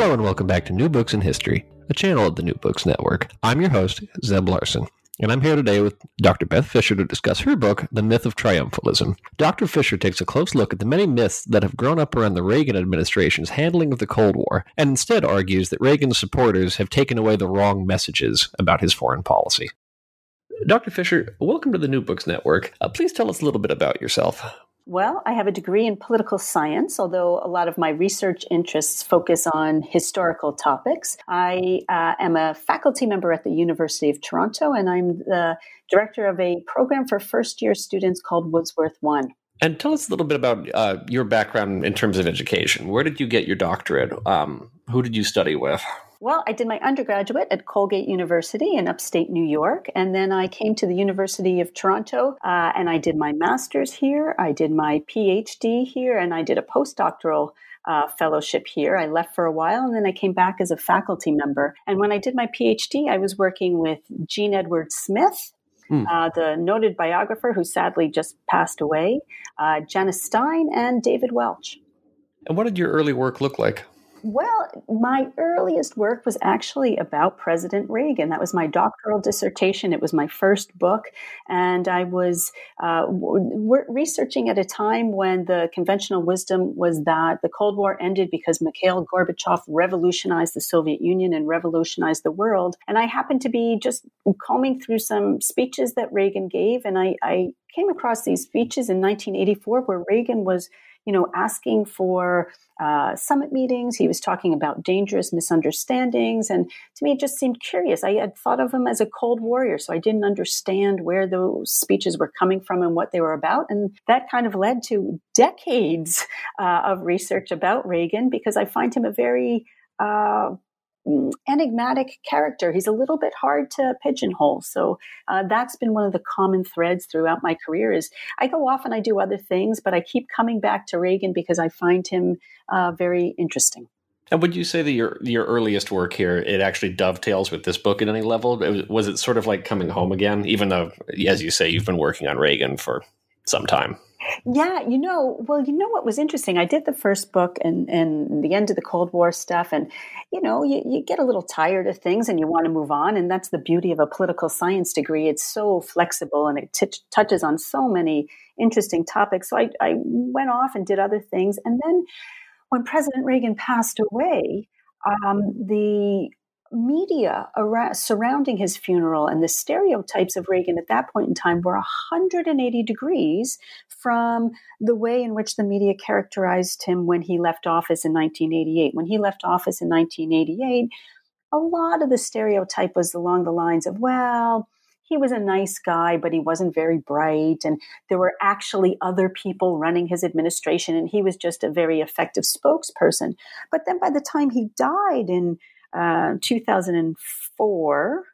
Hello and welcome back to New Books in History, a channel of the New Books Network. I'm your host, Zeb Larson, and I'm here today with Dr. Beth Fischer to discuss her book, The Myth of Triumphalism. Dr. Fischer takes a close look at the many myths that have grown up around the Reagan administration's handling of the Cold War, and instead argues that Reagan's supporters have taken away the wrong messages about his foreign policy. Dr. Fischer, welcome to the New Books Network. Uh, please tell us a little bit about yourself. Well, I have a degree in political science, although a lot of my research interests focus on historical topics. I uh, am a faculty member at the University of Toronto, and I'm the director of a program for first year students called Woodsworth One. And tell us a little bit about uh, your background in terms of education. Where did you get your doctorate? Um, who did you study with? Well, I did my undergraduate at Colgate University in upstate New York, and then I came to the University of Toronto uh, and I did my master's here. I did my PhD here, and I did a postdoctoral uh, fellowship here. I left for a while and then I came back as a faculty member. And when I did my PhD, I was working with Jean Edward Smith, mm. uh, the noted biographer who sadly just passed away, uh, Janice Stein, and David Welch. And what did your early work look like? Well, my earliest work was actually about President Reagan. That was my doctoral dissertation. It was my first book. And I was uh, w- researching at a time when the conventional wisdom was that the Cold War ended because Mikhail Gorbachev revolutionized the Soviet Union and revolutionized the world. And I happened to be just combing through some speeches that Reagan gave. And I, I came across these speeches in 1984 where Reagan was you know, asking for uh, summit meetings. He was talking about dangerous misunderstandings. And to me, it just seemed curious. I had thought of him as a Cold Warrior, so I didn't understand where those speeches were coming from and what they were about. And that kind of led to decades uh, of research about Reagan because I find him a very uh, enigmatic character. He's a little bit hard to pigeonhole. So uh, that's been one of the common threads throughout my career. Is I go off and I do other things, but I keep coming back to Reagan because I find him uh, very interesting. And would you say that your your earliest work here it actually dovetails with this book at any level? Was it sort of like coming home again, even though, as you say, you've been working on Reagan for some time? Yeah, you know, well, you know what was interesting? I did the first book and, and the end of the Cold War stuff, and you know, you, you get a little tired of things and you want to move on. And that's the beauty of a political science degree. It's so flexible and it t- touches on so many interesting topics. So I, I went off and did other things. And then when President Reagan passed away, um, the media around, surrounding his funeral and the stereotypes of Reagan at that point in time were 180 degrees from the way in which the media characterized him when he left office in 1988. When he left office in 1988, a lot of the stereotype was along the lines of, well, he was a nice guy, but he wasn't very bright. And there were actually other people running his administration, and he was just a very effective spokesperson. But then by the time he died in uh, 2004.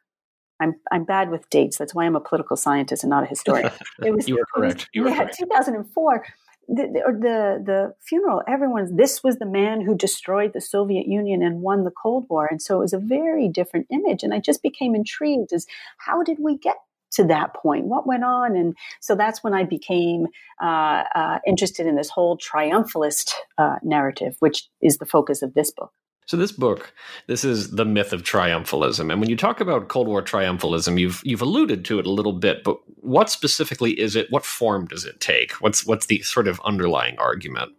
I'm I'm bad with dates. That's why I'm a political scientist and not a historian. It was you were correct. You were yeah, correct. 2004. The, the, the funeral. Everyone. This was the man who destroyed the Soviet Union and won the Cold War, and so it was a very different image. And I just became intrigued as how did we get to that point? What went on? And so that's when I became uh, uh, interested in this whole triumphalist uh, narrative, which is the focus of this book. So this book, this is the myth of triumphalism, and when you talk about Cold War triumphalism, you've you've alluded to it a little bit, but what specifically is it? What form does it take? What's what's the sort of underlying argument?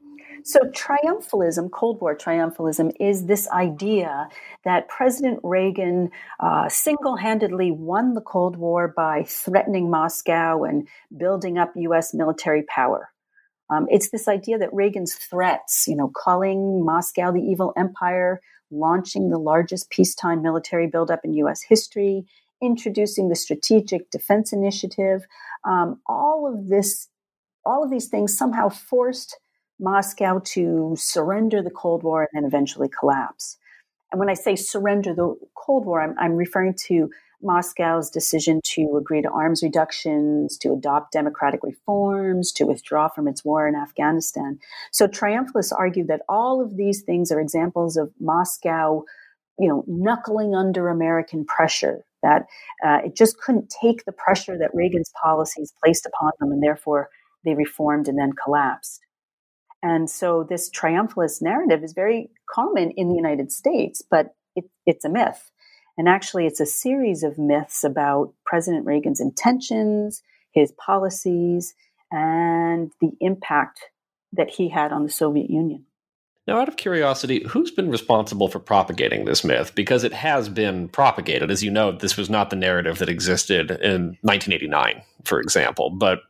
So, triumphalism, Cold War triumphalism, is this idea that President Reagan uh, single handedly won the Cold War by threatening Moscow and building up U.S. military power. Um, it's this idea that Reagan's threats, you know, calling Moscow the evil empire, launching the largest peacetime military buildup in U.S. history, introducing the Strategic Defense Initiative, um, all of this, all of these things somehow forced Moscow to surrender the Cold War and then eventually collapse. And when I say surrender the Cold War, I'm, I'm referring to Moscow's decision to agree to arms reductions, to adopt democratic reforms, to withdraw from its war in Afghanistan. So triumphalists argue that all of these things are examples of Moscow, you know, knuckling under American pressure. That uh, it just couldn't take the pressure that Reagan's policies placed upon them, and therefore they reformed and then collapsed. And so this triumphalist narrative is very common in the United States, but it, it's a myth. And actually, it's a series of myths about President Reagan's intentions, his policies, and the impact that he had on the Soviet Union. Now, out of curiosity, who's been responsible for propagating this myth? Because it has been propagated. As you know, this was not the narrative that existed in 1989, for example. But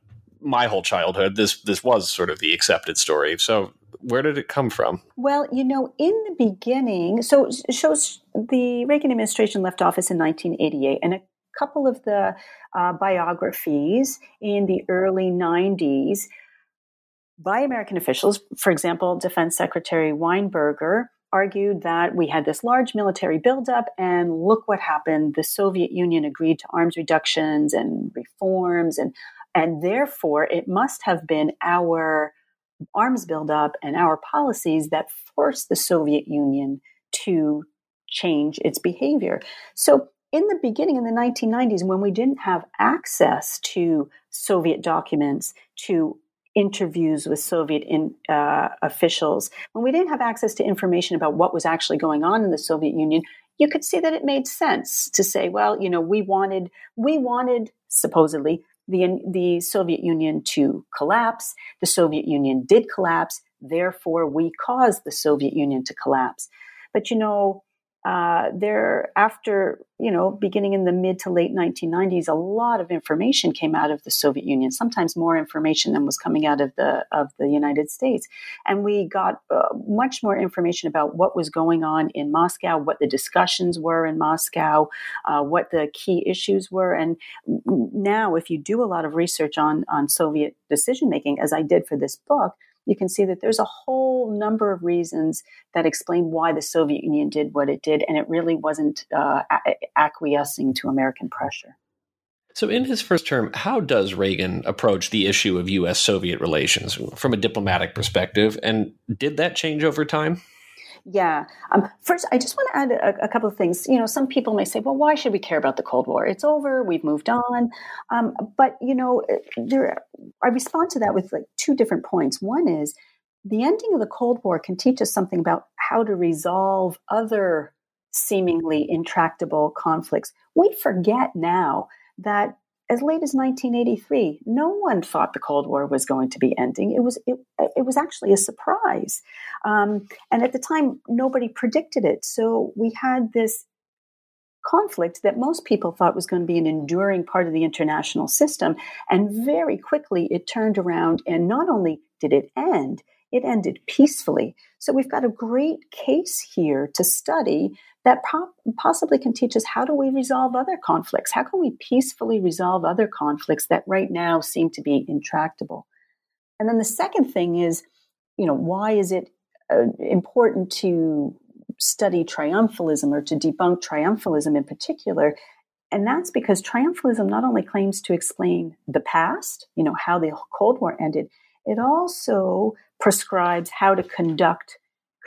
my whole childhood, this this was sort of the accepted story. So, where did it come from? Well, you know, in the beginning, so shows the Reagan administration left office in 1988, and a couple of the uh, biographies in the early 90s by American officials. For example, Defense Secretary Weinberger argued that we had this large military buildup, and look what happened. The Soviet Union agreed to arms reductions and reforms, and, and therefore it must have been our arms buildup and our policies that forced the Soviet Union to change its behavior. So in the beginning, in the 1990s, when we didn't have access to Soviet documents, to interviews with Soviet in, uh, officials, when we didn't have access to information about what was actually going on in the Soviet Union, you could see that it made sense to say, well, you know, we wanted, we wanted supposedly the the Soviet Union to collapse. The Soviet Union did collapse. Therefore, we caused the Soviet Union to collapse. But you know, uh, there after you know beginning in the mid to late 1990s a lot of information came out of the soviet union sometimes more information than was coming out of the of the united states. And we got uh, much more information about what was going on in moscow what the discussions were in moscow uh, what the key issues were. And now if you do a lot of research on on soviet decision making as i did for this book you can see that there's a whole number of reasons that explain why the Soviet Union did what it did, and it really wasn't uh, acquiescing to American pressure. So, in his first term, how does Reagan approach the issue of U.S. Soviet relations from a diplomatic perspective? And did that change over time? Yeah. Um, first, I just want to add a, a, couple of things. You know, some people may say, well, why should we care about the Cold War? It's over. We've moved on. Um, but, you know, uh, there, I respond to that with like two different points. One is the ending of the Cold War can teach us something about how to resolve other seemingly intractable conflicts. We forget now that as late as 1983, no one thought the Cold War was going to be ending. It was it, it was actually a surprise, um, and at the time, nobody predicted it. So we had this conflict that most people thought was going to be an enduring part of the international system, and very quickly it turned around. And not only did it end, it ended peacefully. So we've got a great case here to study that po- possibly can teach us how do we resolve other conflicts? How can we peacefully resolve other conflicts that right now seem to be intractable? And then the second thing is, you know, why is it uh, important to study triumphalism or to debunk triumphalism in particular? And that's because triumphalism not only claims to explain the past, you know, how the Cold War ended, it also prescribes how to conduct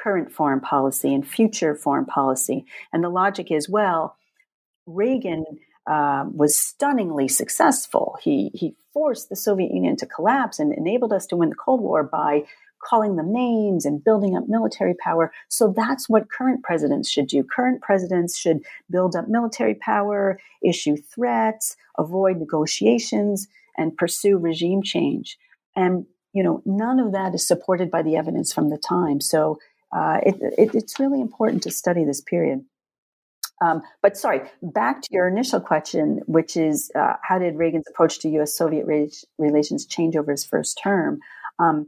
current foreign policy and future foreign policy. And the logic is well, Reagan uh, was stunningly successful. He, he forced the Soviet Union to collapse and enabled us to win the Cold War by calling them names and building up military power. So that's what current presidents should do. Current presidents should build up military power, issue threats, avoid negotiations, and pursue regime change. And you know, none of that is supported by the evidence from the time. So uh, it, it, it's really important to study this period. Um, but sorry, back to your initial question, which is uh, how did Reagan's approach to U.S. Soviet relations change over his first term? Um,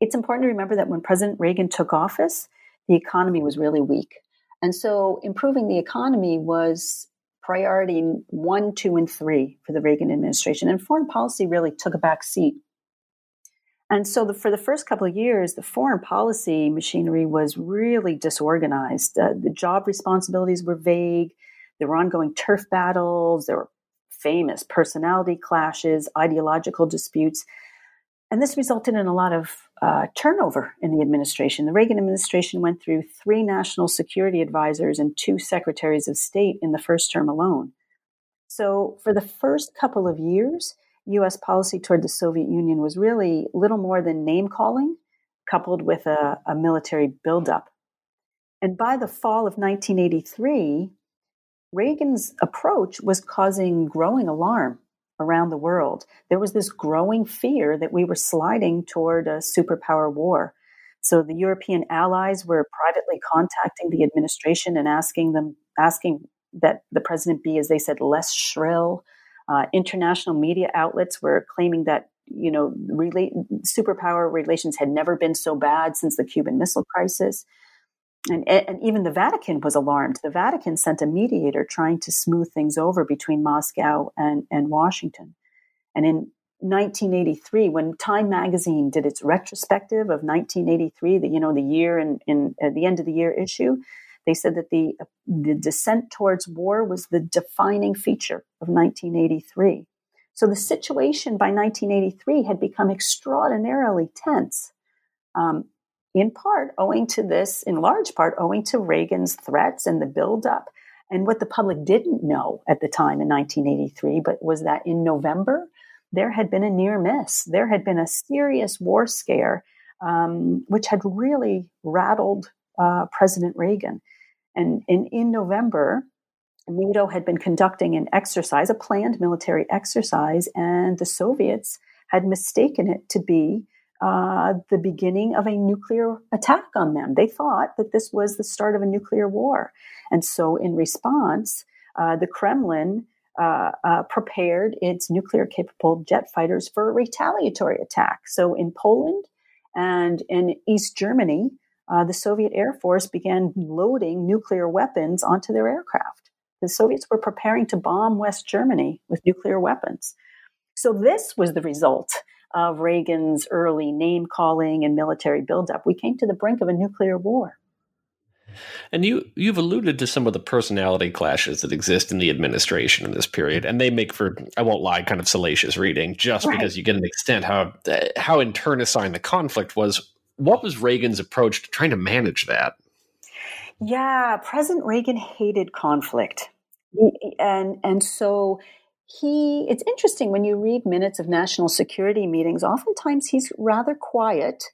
it's important to remember that when President Reagan took office, the economy was really weak. And so improving the economy was priority one, two, and three for the Reagan administration. And foreign policy really took a back seat and so, the, for the first couple of years, the foreign policy machinery was really disorganized. Uh, the job responsibilities were vague. There were ongoing turf battles. There were famous personality clashes, ideological disputes. And this resulted in a lot of uh, turnover in the administration. The Reagan administration went through three national security advisors and two secretaries of state in the first term alone. So, for the first couple of years, US policy toward the Soviet Union was really little more than name calling coupled with a, a military buildup. And by the fall of 1983, Reagan's approach was causing growing alarm around the world. There was this growing fear that we were sliding toward a superpower war. So the European allies were privately contacting the administration and asking them, asking that the president be, as they said, less shrill. Uh, international media outlets were claiming that you know superpower relations had never been so bad since the Cuban Missile Crisis. And, and even the Vatican was alarmed. The Vatican sent a mediator trying to smooth things over between Moscow and, and Washington. And in 1983, when Time magazine did its retrospective of 1983, the, you know, the year and in, in the end of the year issue, they said that the, the descent towards war was the defining feature of 1983. So the situation by 1983 had become extraordinarily tense. Um, in part owing to this, in large part owing to Reagan's threats and the buildup. And what the public didn't know at the time in 1983, but was that in November, there had been a near miss. There had been a serious war scare, um, which had really rattled uh, President Reagan. And in, November, NATO had been conducting an exercise, a planned military exercise, and the Soviets had mistaken it to be uh, the beginning of a nuclear attack on them. They thought that this was the start of a nuclear war. And so, in response, uh, the Kremlin uh, uh prepared its nuclear capable jet fighters for a retaliatory attack. So, in Poland and in East Germany, uh, the Soviet Air Force began loading nuclear weapons onto their aircraft. The Soviets were preparing to bomb West Germany with nuclear weapons. So, this was the result of Reagan's early name calling and military buildup. We came to the brink of a nuclear war. And you you've alluded to some of the personality clashes that exist in the administration in this period, and they make for I won't lie, kind of salacious reading, just right. because you get an extent how how internecine the conflict was. What was Reagan's approach to trying to manage that? Yeah, President Reagan hated conflict, and and so he it's interesting when you read minutes of national security meetings oftentimes he's rather quiet.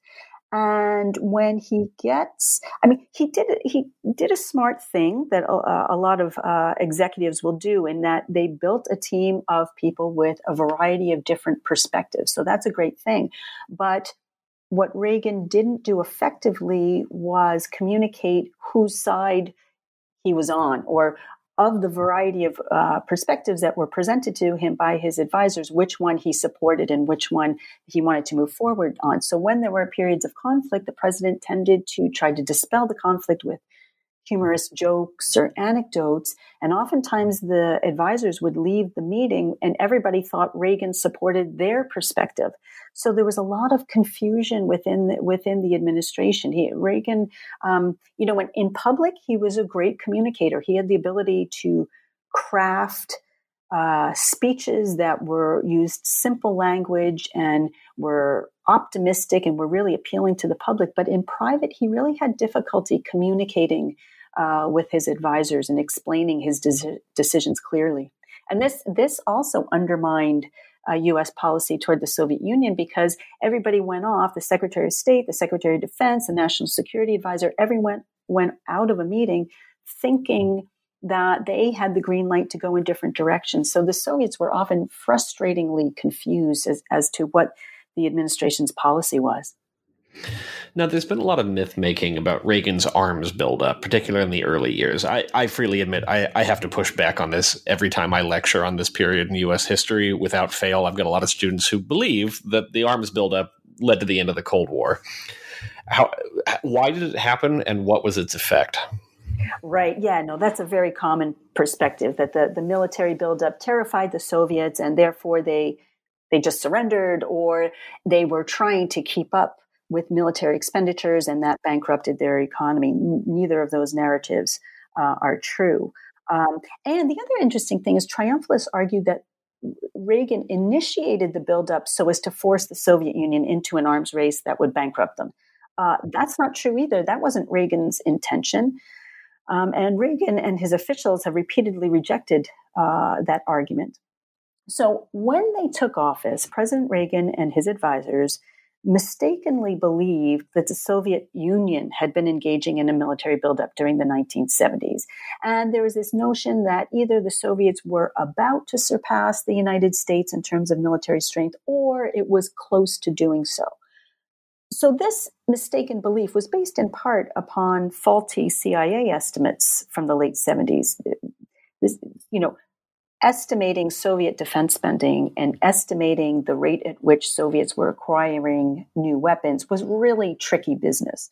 And when he gets i mean he did he did a smart thing that a, a lot of uh, executives will do in that they built a team of people with a variety of different perspectives. So that's a great thing. But what reagan didn't do effectively was communicate whose side he was on or of the variety of uh, perspectives that were presented to him by his advisors, which one he supported and which one he wanted to move forward on. So when there were periods of conflict, the president tended to try to dispel the conflict with humorous jokes or anecdotes. And oftentimes the advisors would leave the meeting and everybody thought Reagan supported their perspective. So there was a lot of confusion within the, within the administration. He, Reagan, um, you know, when, in public, he was a great communicator. He had the ability to craft uh, speeches that were used simple language and were optimistic and were really appealing to the public. But in private, he really had difficulty communicating uh, with his advisors and explaining his de- decisions clearly. And this this also undermined uh, U.S. policy toward the Soviet Union because everybody went off. The Secretary of State, the Secretary of Defense, the National Security Advisor, everyone went out of a meeting thinking that they had the green light to go in different directions. So the Soviets were often frustratingly confused as, as to what the administration's policy was. Now, there's been a lot of myth making about Reagan's arms buildup, particularly in the early years. I, I freely admit I, I, have to push back on this every time I lecture on this period in U.S. history without fail. I've got a lot of students who believe that the arms buildup led to the end of the Cold War. How, why did it happen, and what was its effect? Right. Yeah. No, that's a very common perspective that the, the military buildup terrified the Soviets, and therefore they they just surrendered, or they were trying to keep up with military expenditures and that bankrupted their economy. N- neither of those narratives uh, are true. Um, and the other interesting thing is triumphalists argue that Reagan initiated the buildup so as to force the Soviet Union into an arms race that would bankrupt them. Uh, that's not true either. That wasn't Reagan's intention. Um, and Reagan and his officials have repeatedly rejected uh, that argument. So when they took office, President Reagan and his advisors mistakenly believed that the Soviet Union had been engaging in a military buildup during the 1970s. And there was this notion that either the Soviets were about to surpass the United States in terms of military strength or it was close to doing so. So, this mistaken belief was based in part upon faulty CIA estimates from the late 70s. This, you know, estimating Soviet defense spending and estimating the rate at which Soviets were acquiring new weapons was really tricky business.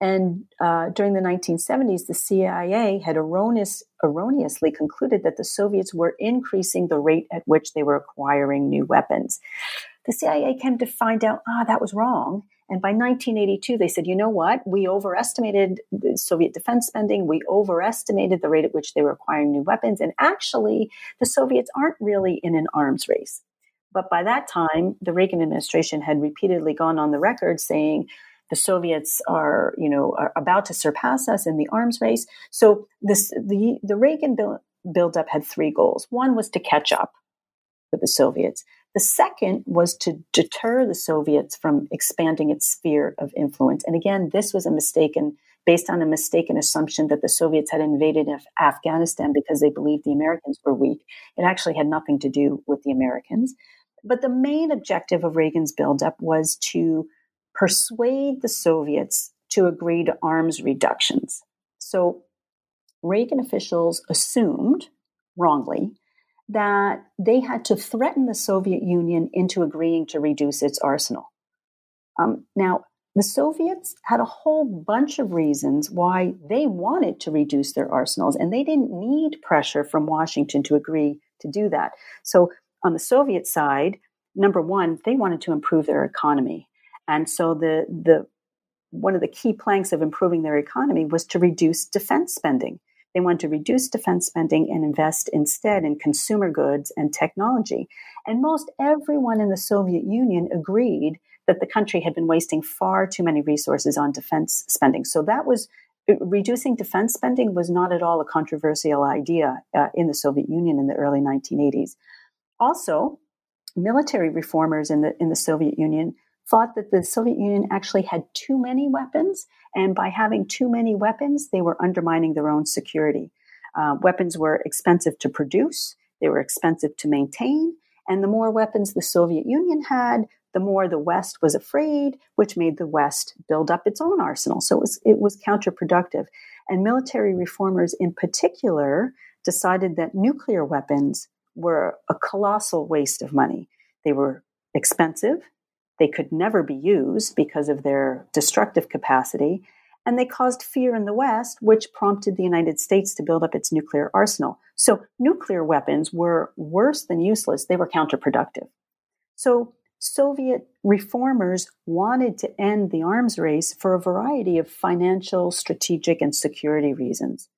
And uh, during the 1970s, the CIA had erroneous, erroneously concluded that the Soviets were increasing the rate at which they were acquiring new weapons. The CIA came to find out, ah, that was wrong. And by 1982, they said, you know what? We overestimated Soviet defense spending. We overestimated the rate at which they were acquiring new weapons. And actually, the Soviets aren't really in an arms race. But by that time, the Reagan administration had repeatedly gone on the record saying the Soviets are, you know, are about to surpass us in the arms race. So this, the, the Reagan build, buildup had three goals. One was to catch up with the Soviets. The second was to deter the Soviets from expanding its sphere of influence. And again, this was a mistaken, based on a mistaken assumption that the Soviets had invaded Af- Afghanistan because they believed the Americans were weak. It actually had nothing to do with the Americans. But the main objective of Reagan's buildup was to persuade the Soviets to agree to arms reductions. So Reagan officials assumed, wrongly, that they had to threaten the Soviet Union into agreeing to reduce its arsenal. Um, now, the Soviets had a whole bunch of reasons why they wanted to reduce their arsenals, and they didn't need pressure from Washington to agree to do that. So, on the Soviet side, number one, they wanted to improve their economy. And so, the, the one of the key planks of improving their economy was to reduce defense spending. They want to reduce defense spending and invest instead in consumer goods and technology. And most everyone in the Soviet Union agreed that the country had been wasting far too many resources on defense spending. So that was reducing defense spending was not at all a controversial idea uh, in the Soviet Union in the early 1980s. Also, military reformers in the in the Soviet Union thought that the Soviet Union actually had too many weapons, and by having too many weapons, they were undermining their own security. Uh, weapons were expensive to produce, they were expensive to maintain, and the more weapons the Soviet Union had, the more the West was afraid, which made the West build up its own arsenal. So it was, it was counterproductive. And military reformers in particular decided that nuclear weapons were a colossal waste of money. They were expensive, they could never be used because of their destructive capacity. And they caused fear in the West, which prompted the United States to build up its nuclear arsenal. So nuclear weapons were worse than useless. They were counterproductive. So Soviet reformers wanted to end the arms race for a variety of financial, strategic, and security reasons.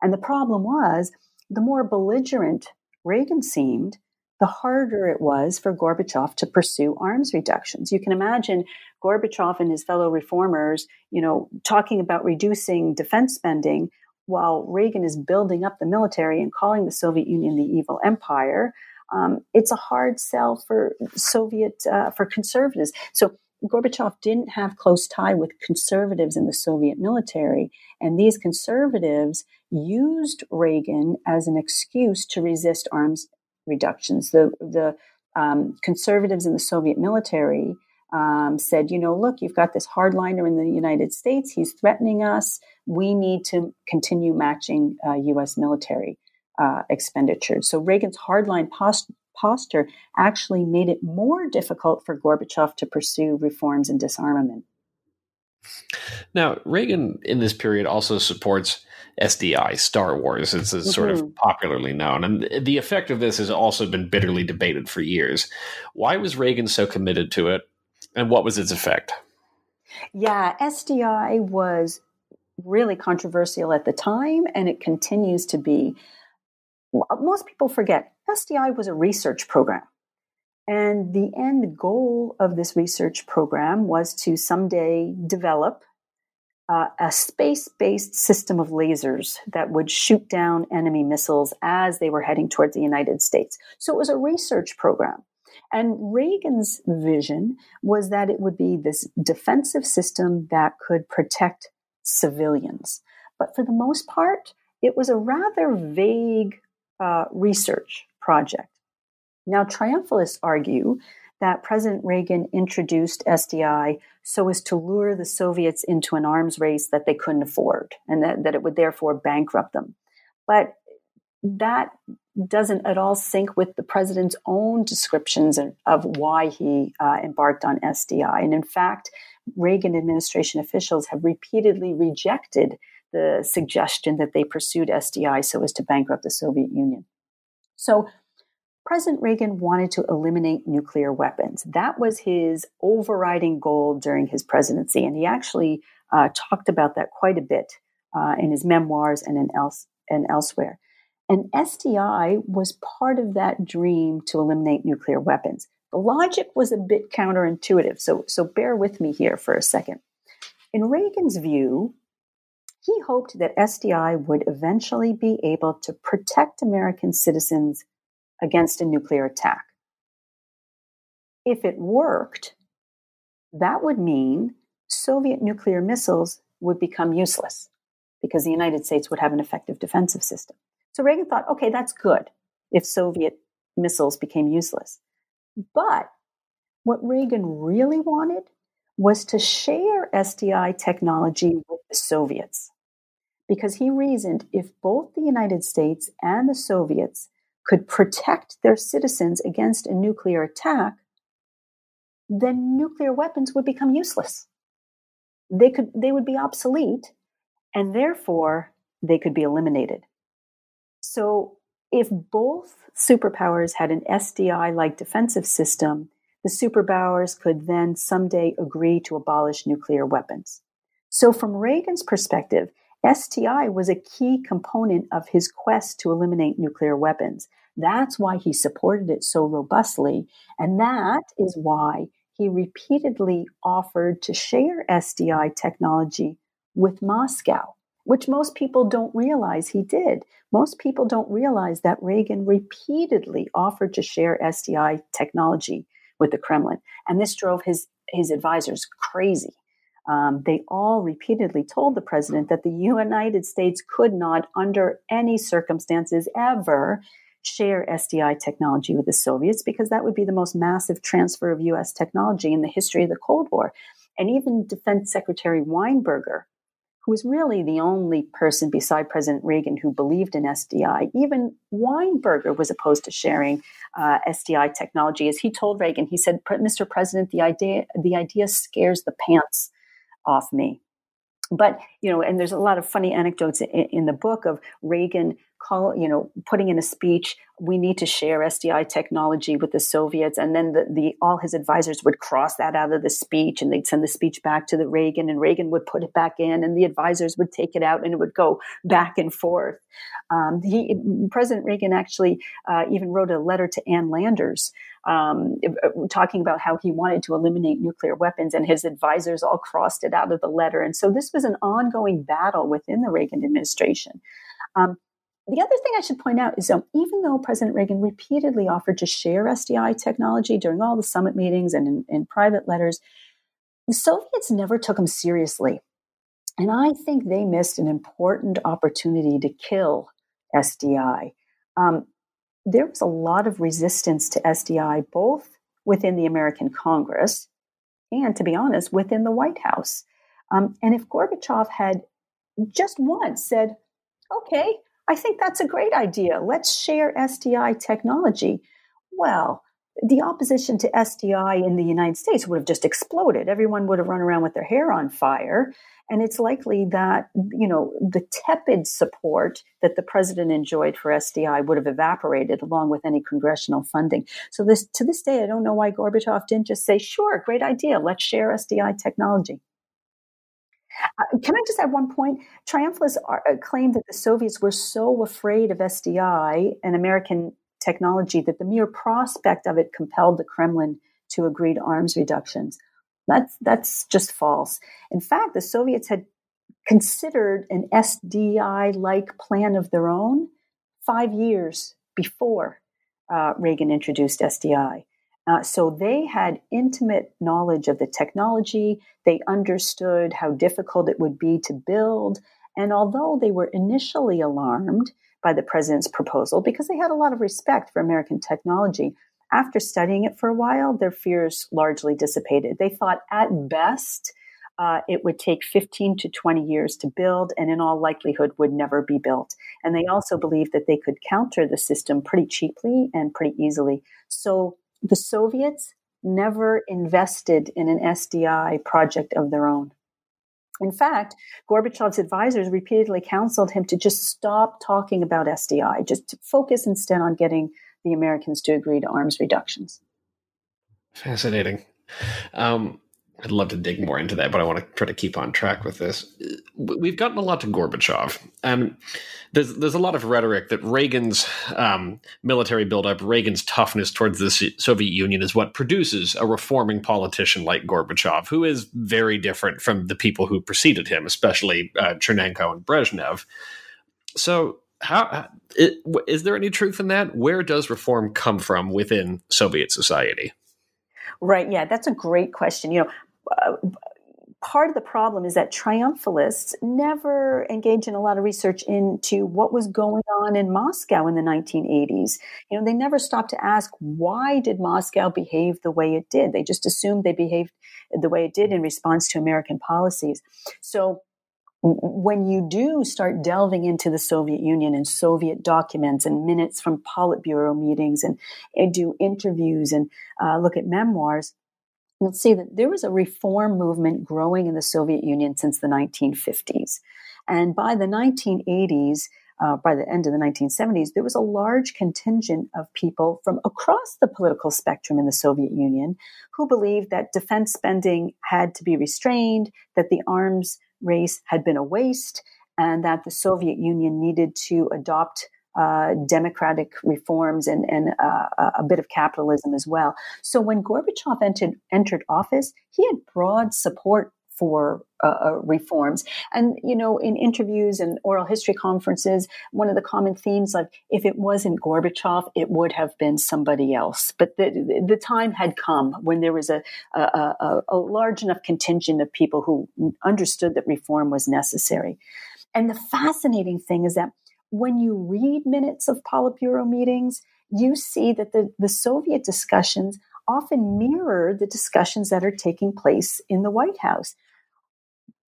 And the problem was the more belligerent Reagan seemed, the harder it was for Gorbachev to pursue arms reductions. You can imagine Gorbachev and his fellow reformers, you know, talking about reducing defense spending while Reagan is building up the military and calling the Soviet Union the evil empire. Um, it's a hard sell for Soviet uh, for conservatives. So Gorbachev didn't have close tie with conservatives in the Soviet military, and these conservatives used Reagan as an excuse to resist arms reductions. The the um, conservatives in the Soviet military um, said, you know, look, you've got this hardliner in the United States. He's threatening us. We need to continue matching uh, U.S. military uh, expenditures. So Reagan's hardline post- posture actually made it more difficult for Gorbachev to pursue reforms and disarmament. Now, Reagan in this period also supports SDI, Star Wars, as it's sort mm-hmm. of popularly known. And the effect of this has also been bitterly debated for years. Why was Reagan so committed to it, and what was its effect? Yeah, SDI was really controversial at the time, and it continues to be. Most people forget SDI was a research program. And the end goal of this research program was to someday develop uh, a space based system of lasers that would shoot down enemy missiles as they were heading towards the United States. So it was a research program. And Reagan's vision was that it would be this defensive system that could protect civilians. But for the most part, it was a rather vague uh, research project. Now, triumphalists argue that President Reagan introduced SDI so as to lure the Soviets into an arms race that they couldn't afford and that, that it would therefore bankrupt them. But that doesn't at all sync with the president's own descriptions of, why he uh, embarked on SDI. And in fact, Reagan administration officials have repeatedly rejected the suggestion that they pursued SDI so as to bankrupt the Soviet Union. So President Reagan wanted to eliminate nuclear weapons. That was his overriding goal during his presidency. And he actually uh, talked about that quite a bit uh, in his memoirs and, in else, and elsewhere. And SDI was part of that dream to eliminate nuclear weapons. The logic was a bit counterintuitive, so, so bear with me here for a second. In Reagan's view, he hoped that SDI would eventually be able to protect American citizens against a nuclear attack. If it worked, that would mean Soviet nuclear missiles would become useless because the United States would have an effective defensive system. So Reagan thought, okay, that's good if Soviet missiles became useless. But what Reagan really wanted was to share SDI technology with the Soviets because he reasoned if both the United States and the Soviets could protect their citizens against a nuclear attack, then nuclear weapons would become useless. They could they would be obsolete and therefore they could be eliminated. So if both superpowers had an SDI like defensive system, the superpowers could then someday agree to abolish nuclear weapons. So, from Reagan's perspective, SDI was a key component of his quest to eliminate nuclear weapons. That's why he supported it so robustly. And that is why he repeatedly offered to share SDI technology with Moscow, which most people don't realize he did. Most people don't realize that Reagan repeatedly offered to share SDI technology with the Kremlin. And this drove his, his advisors crazy. Um, they all repeatedly told the president that the United States could not, under any circumstances ever, share SDI technology with the Soviets because that would be the most massive transfer of US technology in the history of the Cold War. And even Defense Secretary Weinberger, who was really the only person beside President Reagan who believed in SDI, even Weinberger was opposed to sharing uh, SDI technology. As he told Reagan, he said, "Mr. President, the idea the idea scares the pants off me. But, you know, and there's a lot of funny anecdotes in, in the book of Reagan call, you know, putting in a speech, we need to share SDI technology with the Soviets. And then the, the, all his advisors would cross that out of the speech and they'd send the speech back to the Reagan and Reagan would put it back in and the advisors would take it out and it would go back and forth. Um, he, President Reagan actually uh, even wrote a letter to Ann Landers um, talking about how he wanted to eliminate nuclear weapons, and his advisors all crossed it out of the letter. And so this was an ongoing battle within the Reagan administration. Um, the other thing I should point out is um, even though President Reagan repeatedly offered to share SDI technology during all the summit meetings and in, in private letters, the Soviets never took him seriously. And I think they missed an important opportunity to kill SDI. Um, there was a lot of resistance to SDI, both within the American Congress and, to be honest, within the White House. Um, and if Gorbachev had just once said, okay, I think that's a great idea, let's share SDI technology, well, the opposition to SDI in the United States would have just exploded. Everyone would have run around with their hair on fire. And it's likely that, you know, the tepid support that the president enjoyed for SDI would have evaporated along with any congressional funding. So this, to this day, I don't know why Gorbachev didn't just say, sure, great idea. Let's share SDI technology. Uh, can I just add one point? Triumphalists uh, claim that the Soviets were so afraid of SDI and American technology that the mere prospect of it compelled the Kremlin to agree to arms reductions. That's, that's just false. In fact, the Soviets had considered an SDI like plan of their own five years before uh, Reagan introduced SDI. Uh, so they had intimate knowledge of the technology. They understood how difficult it would be to build. And although they were initially alarmed by the president's proposal because they had a lot of respect for American technology, after studying it for a while, their fears largely dissipated. They thought at best uh, it would take 15 to 20 years to build and in all likelihood would never be built. And they also believed that they could counter the system pretty cheaply and pretty easily. So the Soviets never invested in an SDI project of their own. In fact, Gorbachev's advisors repeatedly counseled him to just stop talking about SDI, just to focus instead on getting the Americans to agree to arms reductions. Fascinating. Um, I'd love to dig more into that, but I want to try to keep on track with this. We've gotten a lot to Gorbachev, and there's there's a lot of rhetoric that Reagan's um, military buildup, Reagan's toughness towards the Soviet Union, is what produces a reforming politician like Gorbachev, who is very different from the people who preceded him, especially uh, Chernenko and Brezhnev. So, how it, is there any truth in that? Where does reform come from within Soviet society? Right. Yeah, that's a great question. You know, uh, part of the problem is that triumphalists never engage in a lot of research into what was going on in Moscow in the 1980s. You know, they never stopped to ask why did Moscow behave the way it did. They just assumed they behaved the way it did in response to American policies. So when you do start delving into the Soviet Union and Soviet documents and minutes from Politburo meetings and, and do interviews and uh, look at memoirs, you'll see that there was a reform movement growing in the Soviet Union since the 1950s. And by the 1980s, uh, by the end of the 1970s, there was a large contingent of people from across the political spectrum in the Soviet Union who believed that defense spending had to be restrained, that the arms race had been a waste, and that the Soviet Union needed to adopt uh, democratic reforms and, and uh, a bit of capitalism as well. So when Gorbachev entered, entered office, he had broad support for uh, uh, reforms. And, you know, in interviews and oral history conferences, one of the common themes, like, if it wasn't Gorbachev, it would have been somebody else. But the, the time had come when there was a, a, a, a large enough contingent of people who understood that reform was necessary. And the fascinating thing is that when you read minutes of Politburo meetings, you see that the, the Soviet discussions often mirror the discussions that are taking place in the White House.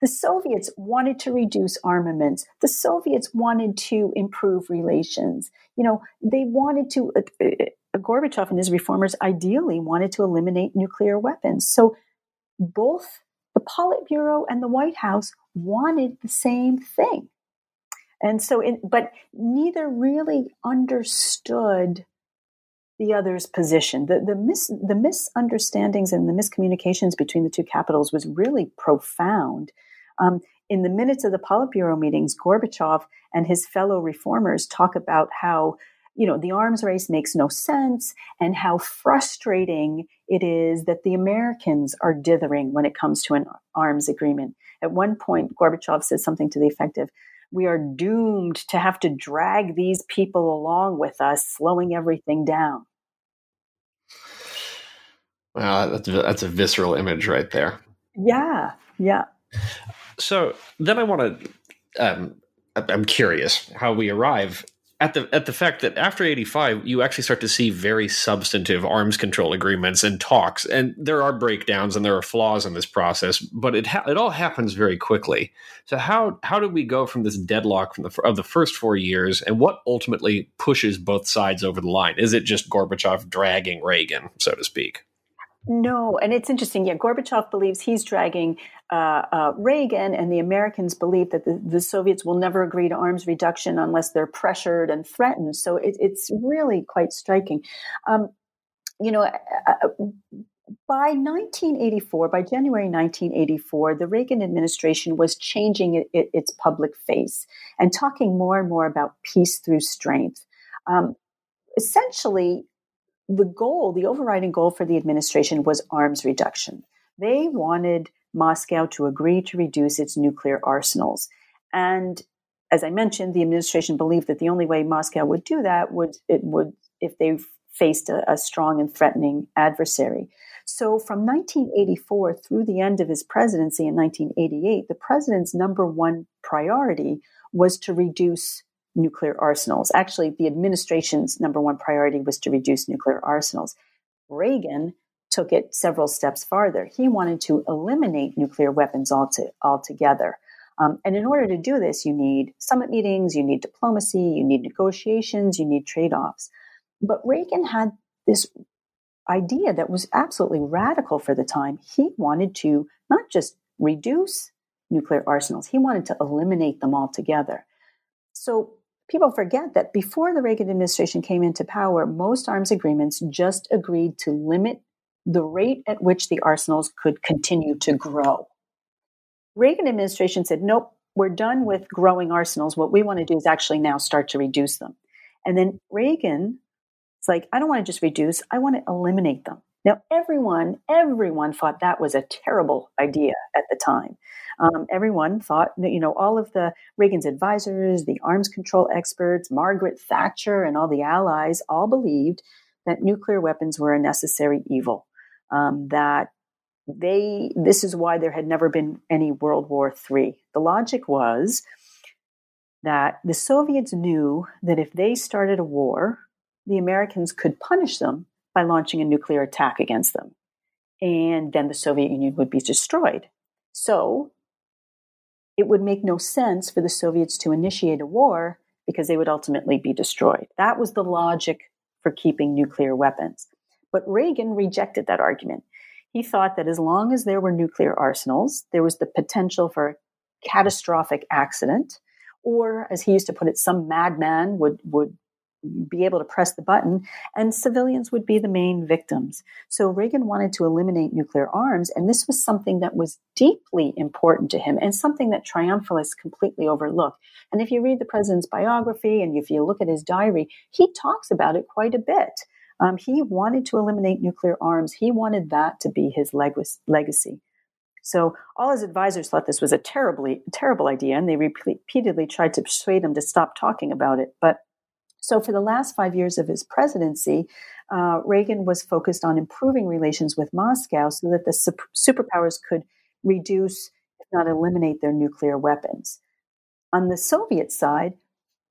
The Soviets wanted to reduce armaments. The Soviets wanted to improve relations. You know, they wanted to, uh, uh, Gorbachev and his reformers ideally wanted to eliminate nuclear weapons. So both the Politburo and the White House wanted the same thing. And so, in, but neither really understood the other's position. The, the, mis, the misunderstandings and the miscommunications between the two capitals was really profound. Um, in the minutes of the Politburo meetings, Gorbachev and his fellow reformers talk about how you know the arms race makes no sense and how frustrating it is that the Americans are dithering when it comes to an arms agreement. At one point, Gorbachev says something to the effect of, we are doomed to have to drag these people along with us, slowing everything down. Wow, that's, that's a visceral image right there. Yeah, yeah. So then I want to, um, I'm curious how we arrive at the at the fact that after 85 you actually start to see very substantive arms control agreements and talks. And there are breakdowns and there are flaws in this process but it ha- it all happens very quickly. So how how do we go from this deadlock from the of the first 4 years and what ultimately pushes both sides over the line? Is it just Gorbachev dragging Reagan so to speak no, and it's interesting. Yeah, Gorbachev believes he's dragging uh, uh, Reagan, and the Americans believe that the, the, Soviets will never agree to arms reduction unless they're pressured and threatened. So it, it's really quite striking. Um, you know, uh, uh by 1984, by January 1984, the Reagan administration was changing it, it, its public face and talking more and more about peace through strength. Um, essentially, the goal, the overriding goal for the administration was arms reduction. They wanted Moscow to agree to reduce its nuclear arsenals. And as I mentioned, the administration believed that the only way Moscow would do that would it would if they faced a, a strong and threatening adversary. So from 1984 through the end of his presidency in 1988, the president's number one priority was to reduce nuclear arsenals. Actually, the administration's number one priority was to reduce nuclear arsenals. Reagan took it several steps farther. He wanted to eliminate nuclear weapons altogether. Um, and in order to do this, you need summit meetings, you need diplomacy, you need negotiations, you need trade offs. But Reagan had this idea that was absolutely radical for the time. He wanted to not just reduce nuclear arsenals, he wanted to eliminate them altogether. So people forget that before the Reagan administration came into power, most arms agreements just agreed to limit the rate at which the arsenals could continue to grow. Reagan administration said, nope, we're done with growing arsenals. What we want to do is actually now start to reduce them. And then Reagan, it's like, I don't want to just reduce, I want to eliminate them. Now, everyone, everyone thought that was a terrible idea at the time. Um, everyone thought that, you know, all of the Reagan's advisors, the arms control experts, Margaret Thatcher, and all the allies all believed that nuclear weapons were a necessary evil. Um, that they this is why there had never been any World War III. The logic was that the Soviets knew that if they started a war, the Americans could punish them by launching a nuclear attack against them. And then the Soviet Union would be destroyed. So it would make no sense for the Soviets to initiate a war because they would ultimately be destroyed. That was the logic for keeping nuclear weapons. But Reagan rejected that argument. He thought that as long as there were nuclear arsenals, there was the potential for a catastrophic accident, or as he used to put it, some madman would, would be able to press the button and civilians would be the main victims. So Reagan wanted to eliminate nuclear arms, and this was something that was deeply important to him and something that triumphalists completely overlook. And if you read the president's biography and if you look at his diary, he talks about it quite a bit. Um, he wanted to eliminate nuclear arms. He wanted that to be his leg- legacy. So all his advisors thought this was a terribly terrible idea, and they repeatedly tried to persuade him to stop talking about it. But so for the last five years of his presidency, uh, Reagan was focused on improving relations with Moscow so that the super- superpowers could reduce, if not eliminate, their nuclear weapons. On the Soviet side,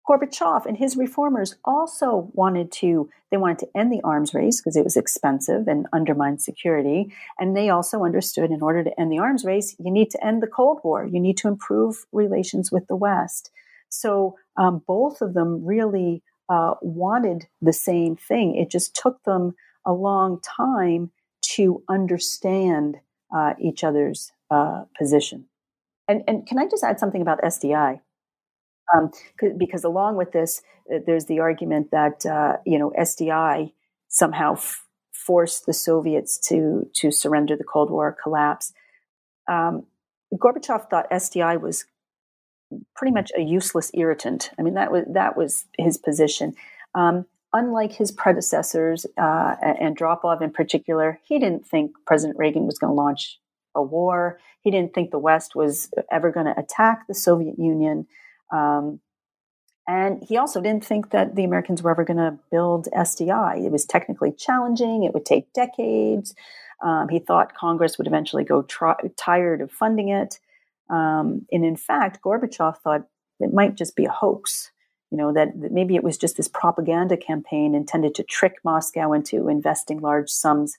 Gorbachev and his reformers also wanted to they wanted to end the arms race because it was expensive and undermined security. And they also understood in order to end the arms race you need to end the cold war. You need to improve relations with the west. So um, both of them really uh, wanted the same thing. It just took them a long time to understand uh, each other's uh, position. And, and can i just add something about sdi um, because along with this, uh, there's the argument that uh, you know SDI somehow f- forced the Soviets to to surrender the Cold War collapse. Um, Gorbachev thought SDI was pretty much a useless irritant. I mean that was that was his position. Um, unlike his predecessors, uh, and Andropov in particular, he didn't think President Reagan was going to launch a war. He didn't think the West was ever going to attack the Soviet Union. Um, and he also didn't think that the Americans were ever going to build SDI. It was technically challenging, it would take decades. Um, he thought Congress would eventually go tired of funding it. Um, and in fact, Gorbachev thought it might just be a hoax, you know, that, that maybe it was just this propaganda campaign intended to trick Moscow into investing large sums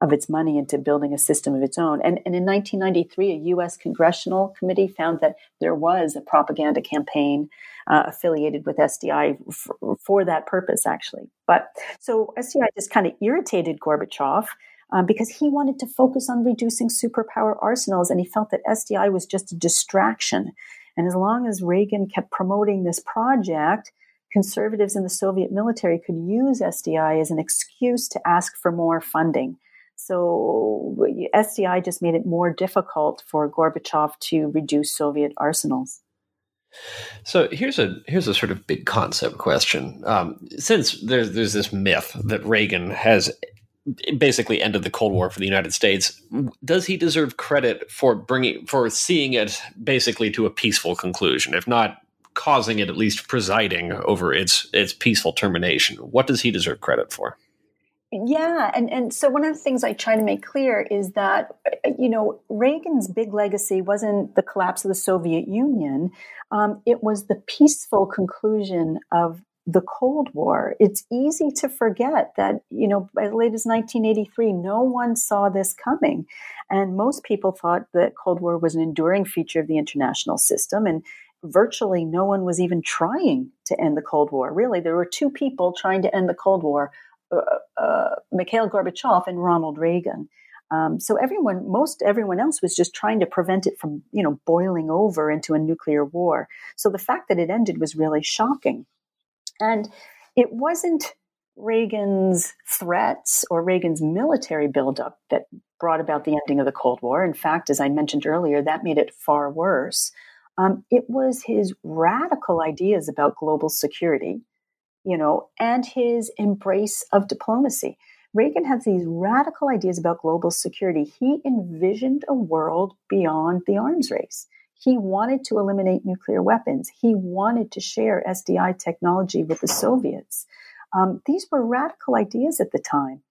of its money into building a system of its own. And, and in 1993, a U.S. congressional committee found that there was a propaganda campaign uh, affiliated with SDI f- for that purpose, actually. But so SDI just kind of irritated Gorbachev. Um, because he wanted to focus on reducing superpower arsenals, and he felt that SDI was just a distraction. And as long as Reagan kept promoting this project, conservatives in the Soviet military could use SDI as an excuse to ask for more funding. So SDI just made it more difficult for Gorbachev to reduce Soviet arsenals. So here's a here's a sort of big concept question. Um, since there's there's this myth that Reagan has basically ended the Cold War for the United States, does he deserve credit for bringing for seeing it basically to a peaceful conclusion, if not causing it, at least presiding over its its peaceful termination? What does he deserve credit for? Yeah, and and so one of the things I try to make clear is that you know Reagan's big legacy wasn't the collapse of the Soviet Union; um, it was the peaceful conclusion of the Cold War. It's easy to forget that you know as late as 1983, no one saw this coming, and most people thought that Cold War was an enduring feature of the international system, and virtually no one was even trying to end the Cold War. Really, there were two people trying to end the Cold War uh, uh, Mikhail Gorbachev and Ronald Reagan. Um, so everyone, most everyone else was just trying to prevent it from, you know, boiling over into a nuclear war. So the fact that it ended was really shocking. And it wasn't Reagan's threats or Reagan's military buildup that brought about the ending of the Cold War. In fact, as I mentioned earlier, that made it far worse. Um, it was his radical ideas about global security you know, and his embrace of diplomacy. Reagan had these radical ideas about global security. He envisioned a world beyond the arms race. He wanted to eliminate nuclear weapons. He wanted to share SDI technology with the Soviets. Um, these were radical ideas at the time.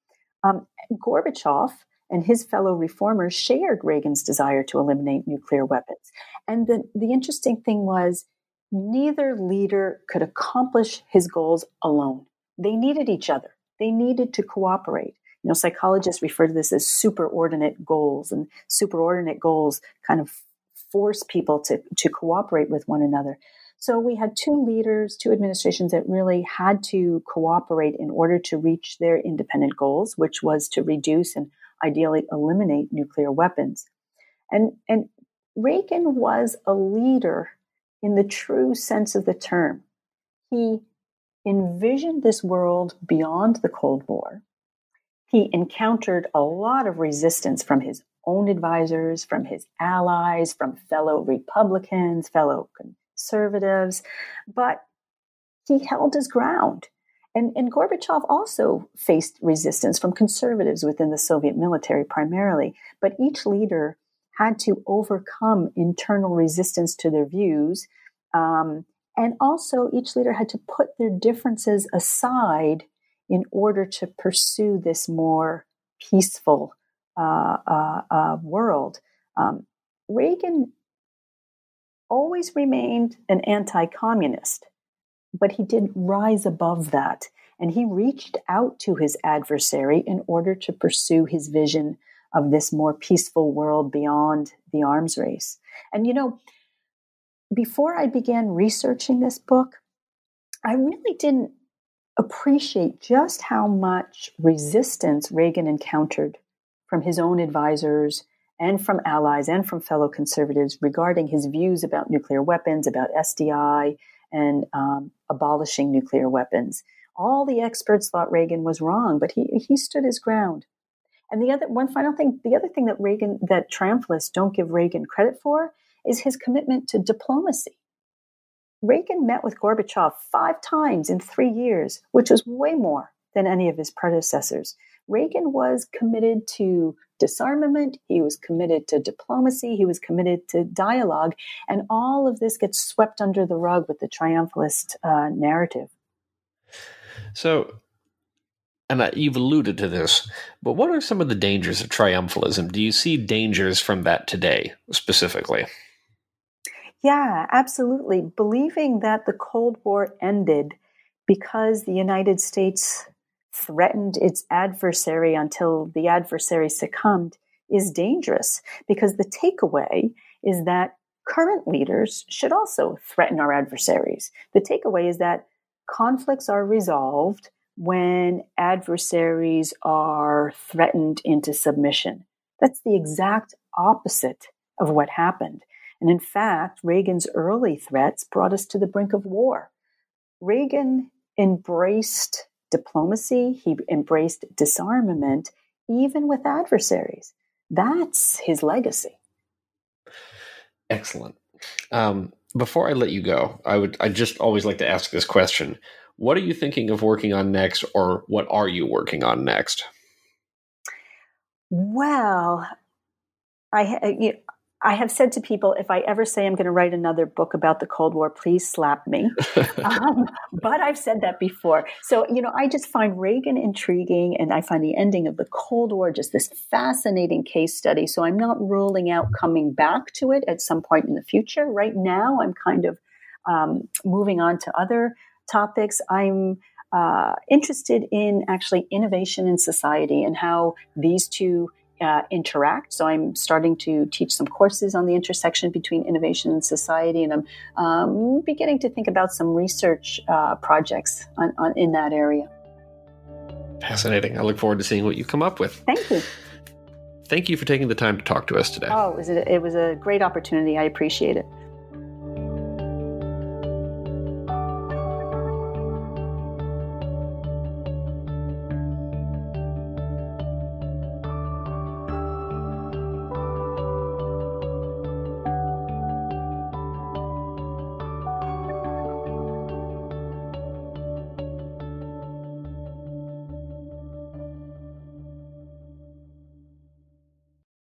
Um, Gorbachev and his fellow reformers shared Reagan's desire to eliminate nuclear weapons. And the, the interesting thing was neither leader could accomplish his goals alone. They needed each other. They needed to cooperate. You know, psychologists refer to this as superordinate goals, and superordinate goals kind of force people to, to cooperate with one another. So we had two leaders, two administrations that really had to cooperate in order to reach their independent goals, which was to reduce and ideally eliminate nuclear weapons. And, and Reagan was a leader in the true sense of the term. He envisioned this world beyond the Cold War. He encountered a lot of resistance from his own advisors, from his allies, from fellow Republicans, fellow conservatives, but he held his ground. And, and Gorbachev also faced resistance from conservatives within the Soviet military primarily, but each leader had to overcome internal resistance to their views. Um, and also, each leader had to put their differences aside in order to pursue this more peaceful Uh, uh, uh, world. Um, Reagan always remained an anti communist, but he didn't rise above that. And he reached out to his adversary in order to pursue his vision of this more peaceful world beyond the arms race. And you know, before I began researching this book, I really didn't appreciate just how much resistance Reagan encountered from his own advisors and from allies and from fellow conservatives regarding his views about nuclear weapons, about SDI, and um, abolishing nuclear weapons. All the experts thought Reagan was wrong, but he, he stood his ground. And the other one final thing, the other thing that Reagan that triumphalists don't give Reagan credit for is his commitment to diplomacy. Reagan met with Gorbachev five times in three years, which was way more than any of his predecessors. Reagan was committed to disarmament, he was committed to diplomacy, he was committed to dialogue, and all of this gets swept under the rug with the triumphalist uh, narrative. So, and uh, you've alluded to this, but what are some of the dangers of triumphalism? Do you see dangers from that today specifically? Yeah, absolutely. Believing that the Cold War ended because the United States threatened its adversary until the adversary succumbed is dangerous because the takeaway is that current leaders should also threaten our adversaries. The takeaway is that conflicts are resolved when adversaries are threatened into submission. That's the exact opposite of what happened. And in fact, Reagan's early threats brought us to the brink of war. Reagan embraced diplomacy, he embraced disarmament, even with adversaries. That's his legacy. Excellent. Um, before I let you go, I would I just always like to ask this question. What are you thinking of working on next, or what are you working on next? Well, I I have said to people, if I ever say I'm going to write another book about the Cold War, please slap me. um, but I've said that before. So, you know, I just find Reagan intriguing and I find the ending of the Cold War just this fascinating case study. So I'm not ruling out coming back to it at some point in the future. Right now, I'm kind of um, moving on to other topics. I'm uh, interested in actually innovation in society and how these two uh, interact. So I'm starting to teach some courses on the intersection between innovation and society, and I'm um, beginning to think about some research uh, projects on, on, in that area. Fascinating. I look forward to seeing what you come up with. Thank you. Thank you for taking the time to talk to us today. Oh, it was a, it was a great opportunity. I appreciate it.